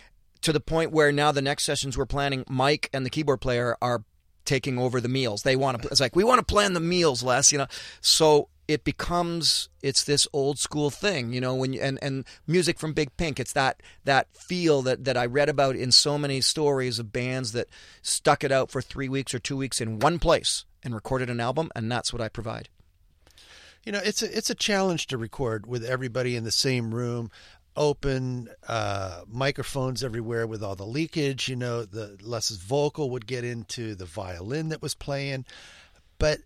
to the point where now the next sessions we're planning, Mike and the keyboard player are taking over the meals. They want to. It's like we want to plan the meals less, you know. So it becomes it's this old school thing, you know. When you, and and music from Big Pink, it's that that feel that that I read about in so many stories of bands that stuck it out for three weeks or two weeks in one place and recorded an album, and that's what I provide. You know, it's a it's a challenge to record with everybody in the same room, open uh, microphones everywhere with all the leakage. You know, the Les's vocal would get into the violin that was playing, but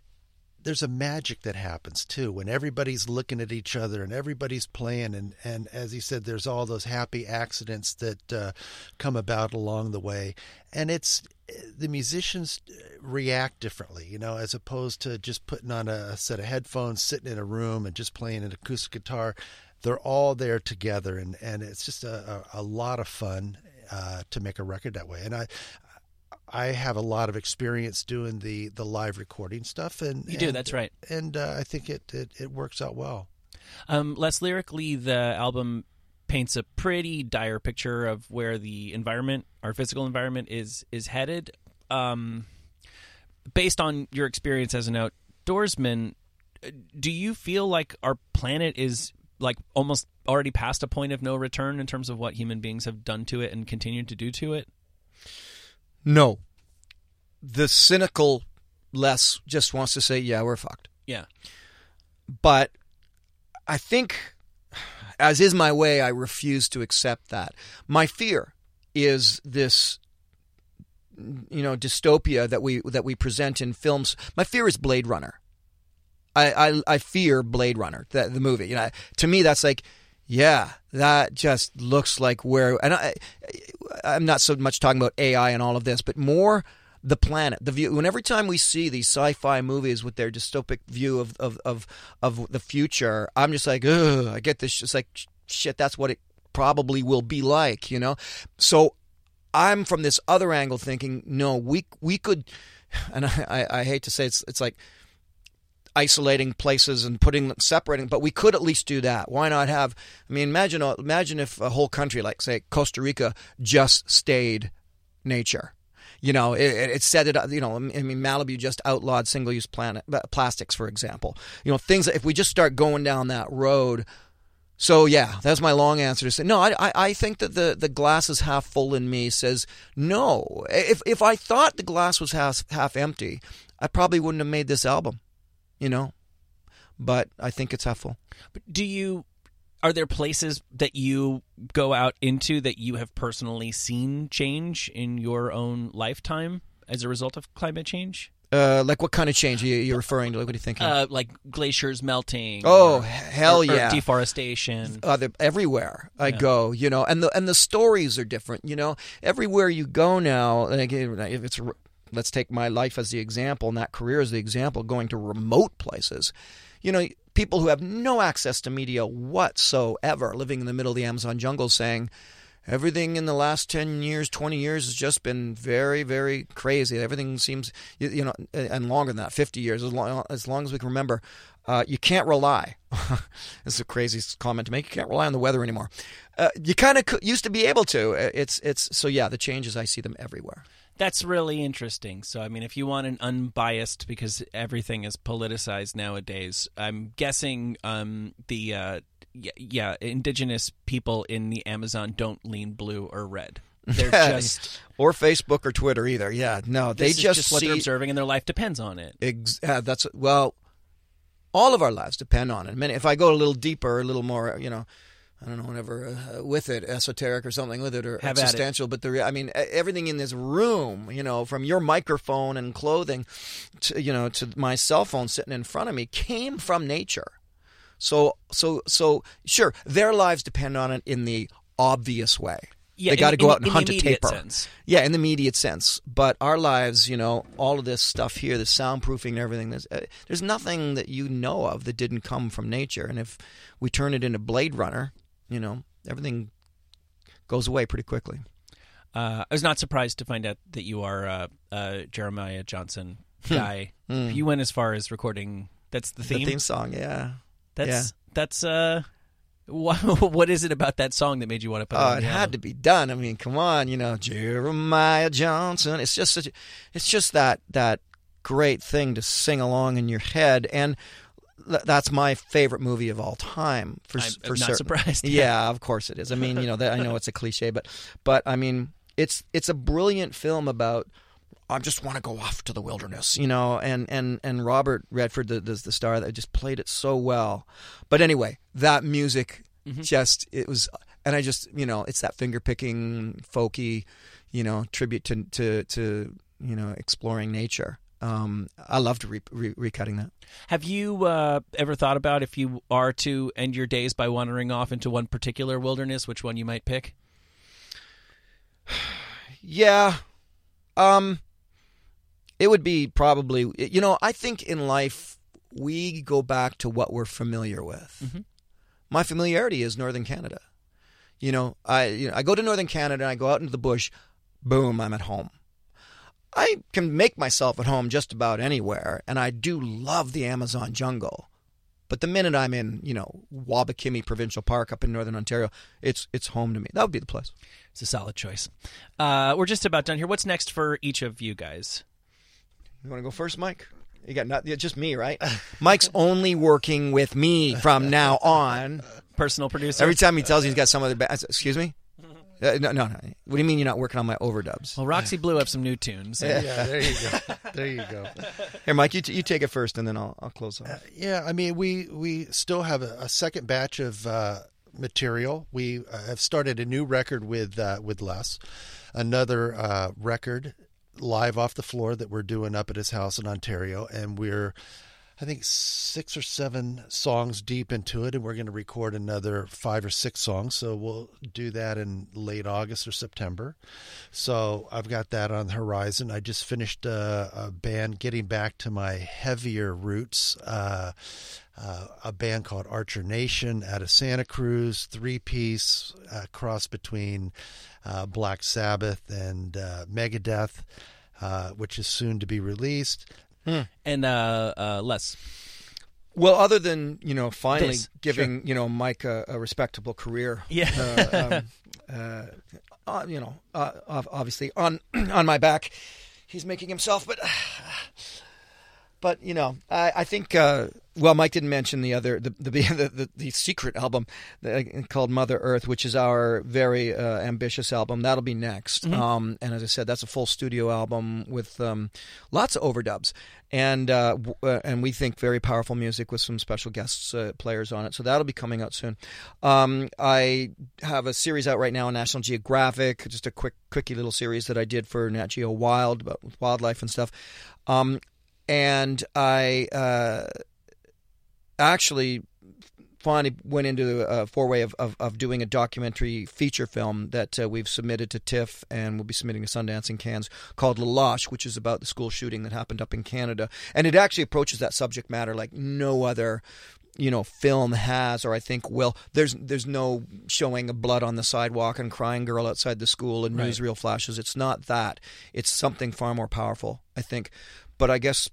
there's a magic that happens too when everybody's looking at each other and everybody's playing and and as he said there's all those happy accidents that uh, come about along the way. And it's the musicians react differently you know as opposed to just putting on a set of headphones sitting in a room and just playing an acoustic guitar. They're all there together and and it's just a, a, a lot of fun uh, to make a record that way. And i I have a lot of experience doing the, the live recording stuff, and You do, and- that's right. and uh, I think it, it it works out well. Um, less lyrically, the album paints a pretty dire picture of where the environment, our physical environment, is is headed. Um, based on your experience as an outdoorsman, do you feel like our planet is like almost already past a point of no return in terms of what human beings have done to it and continue to do to it? No, the cynical Les just wants to say, "Yeah, we're fucked." Yeah. but I think, as is my way, I refuse to accept that. My fear is this, you know, dystopia that we that we present in films. My fear is Blade Runner. I, I I fear Blade Runner, the, the movie. You know, to me that's like, yeah, that just looks like where. And I, I'm not so much talking about AI and all of this, but more the planet, the view. When every time we see these sci-fi movies with their dystopic view of of of, of the future, I'm just like, ugh, I get this. It's like shit. That's what it probably will be like, you know. So I'm from this other angle thinking, no, we we could, and I, I hate to say it's it's like isolating places and putting them separating, but we could at least do that. Why not have? I mean, imagine imagine if a whole country like say Costa Rica just stayed nature. You know, it, it said it. You know, I mean, Malibu just outlawed single-use planet, uh, plastics, for example. You know, things that if we just start going down that road, so yeah, that's my long answer to say no. I, I think that the, the glass is half full in me says no. If if I thought the glass was half half empty, I probably wouldn't have made this album, you know. But I think it's half full. But do you? Are there places that you go out into that you have personally seen change in your own lifetime as a result of climate change? Uh, like what kind of change are you, you referring to? Like, what are you thinking? Uh, like glaciers melting. Oh or, hell or, yeah! Or deforestation. Uh, everywhere I yeah. go, you know, and the and the stories are different. You know, everywhere you go now, like if it's let's take my life as the example and that career as the example, going to remote places, you know, people who have no access to media whatsoever, living in the middle of the Amazon jungle, saying everything in the last 10 years 20 years has just been very very crazy. Everything seems you, know and longer than that 50 years as long as, long as we can remember. Uh, you can't rely this is a crazy comment to make. You can't rely on the weather anymore. Uh, you kind of used to be able to. It's it's so yeah the changes i see them everywhere that's really interesting. So, I mean, if you want an unbiased, because everything is politicized nowadays, I'm guessing um, the uh, yeah, yeah, indigenous people in the Amazon don't lean blue or red. They're just or Facebook or Twitter either. Yeah, no, they just, just what see, they're observing, and their life depends on it. Ex- uh, that's well, all of our lives depend on it. I mean, if I go a little deeper, a little more, you know, I don't know, whatever uh, with it, esoteric or something with it, or Have existential. But the, I mean, everything in this room, you know, from your microphone and clothing, to you know, to my cell phone sitting in front of me, came from nature. So so so sure, their lives depend on it in the obvious way. Yeah, they got to go in, out and hunt a tapir. Sense. Yeah, in the immediate sense. But our lives, you know, all of this stuff here, the soundproofing and everything, there's, uh, there's nothing that you know of that didn't come from nature. And if we turn it into Blade Runner, you know, everything goes away pretty quickly. Uh, I was not surprised to find out that you are uh, uh Jeremiah Johnson guy. Mm. You went as far as recording. That's the theme. The theme song, yeah. That's Yeah. that's uh, what, what is it about that song that made you want to put it? Oh, on it had to be done. I mean, come on, you know, Jeremiah Johnson. It's just such. A, it's just that that great thing to sing along in your head, and that's my favorite movie of all time. For I'm, for not certain. surprised. Yeah, of course it is. I mean, you know, that, I know it's a cliche, but but I mean, it's it's a brilliant film about. I just want to go off to the wilderness, you know, and and and Robert Redford, the the, the star, that just played it so well. But anyway, that music Mm-hmm. just it was, and I just you know, it's that finger picking, folky, you know, tribute to to to you know, exploring nature. Um, I loved re- re- recutting that. Have you uh, ever thought about if you are to end your days by wandering off into one particular wilderness, which one you might pick? Yeah. Um it would be probably you know, I think in life we go back to what we're familiar with. Mhm. My familiarity is northern Canada. You know, I you know, I go to northern Canada and I go out into the bush, boom, I'm at home. I can make myself at home just about anywhere and I do love the Amazon jungle. But the minute I'm in, you know, Wabakimi Provincial Park up in northern Ontario, it's it's home to me. That would be the place. It's a solid choice. Uh, we're just about done here. What's next for each of you guys? You want to go first, Mike? You got not, yeah, just me, right? Mike's only working with me from now on. Personal producer. Every time he tells me he's got some other. Ba- excuse me. Uh, no, no, no. What do you mean you're not working on my overdubs? well, Roxy blew up some new tunes. Yeah, there you go. There you go. Here, Mike, you, t- you take it first, and then I'll I'll close off. Yeah, I mean, we we still have a, a second batch of uh, material. We uh, have started a new record with uh, with Les, another uh, record live off the floor that we're doing up at his house in Ontario, and we're I think six or seven songs deep into it, and we're going to record another five or six songs. So we'll do that in late August or September. So I've got that on the horizon. I just finished a, a band, getting back to my heavier roots. Uh, uh, a band called Archer Nation out of Santa Cruz, three piece uh, cross between uh, Black Sabbath and uh, Megadeth, uh, which is soon to be released. And uh, uh, Les. Well, other than you know, finally This, giving you know Mike a, a respectable career. Yeah. uh, um, uh, uh, you know, uh, obviously on on my back, he's making himself. But but you know, I, I think. Well, Mike didn't mention the other the the the, the, the secret album uh, called Mother Earth, which is our very uh, ambitious album. That'll be next. Um, and as I said, that's a full studio album with um, lots of overdubs and uh, w- uh, and we think very powerful music with some special guests uh, players on it. So that'll be coming out soon. Um, I have a series out right now on National Geographic, just a quick, quickie little series that I did for Nat Geo Wild about wildlife and stuff. Um, and I uh, actually finally went into a four-way of, of, of doing a documentary feature film that uh, we've submitted to TIFF and we'll be submitting to Sundance in Cannes called La Loche, which is about the school shooting that happened up in Canada. And it actually approaches that subject matter like no other you know film has or I think will there's there's no showing of blood on the sidewalk and crying girl outside the school and Right. newsreel flashes it's not that it's something far more powerful I think but I guess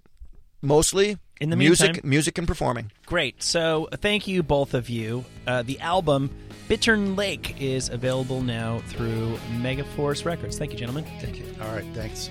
mostly In the music meantime- music and performing Great. So thank you, both of you. Uh, the album Bittern Lake is available now through Megaforce Records. Thank you, gentlemen. thank you All right, thanks.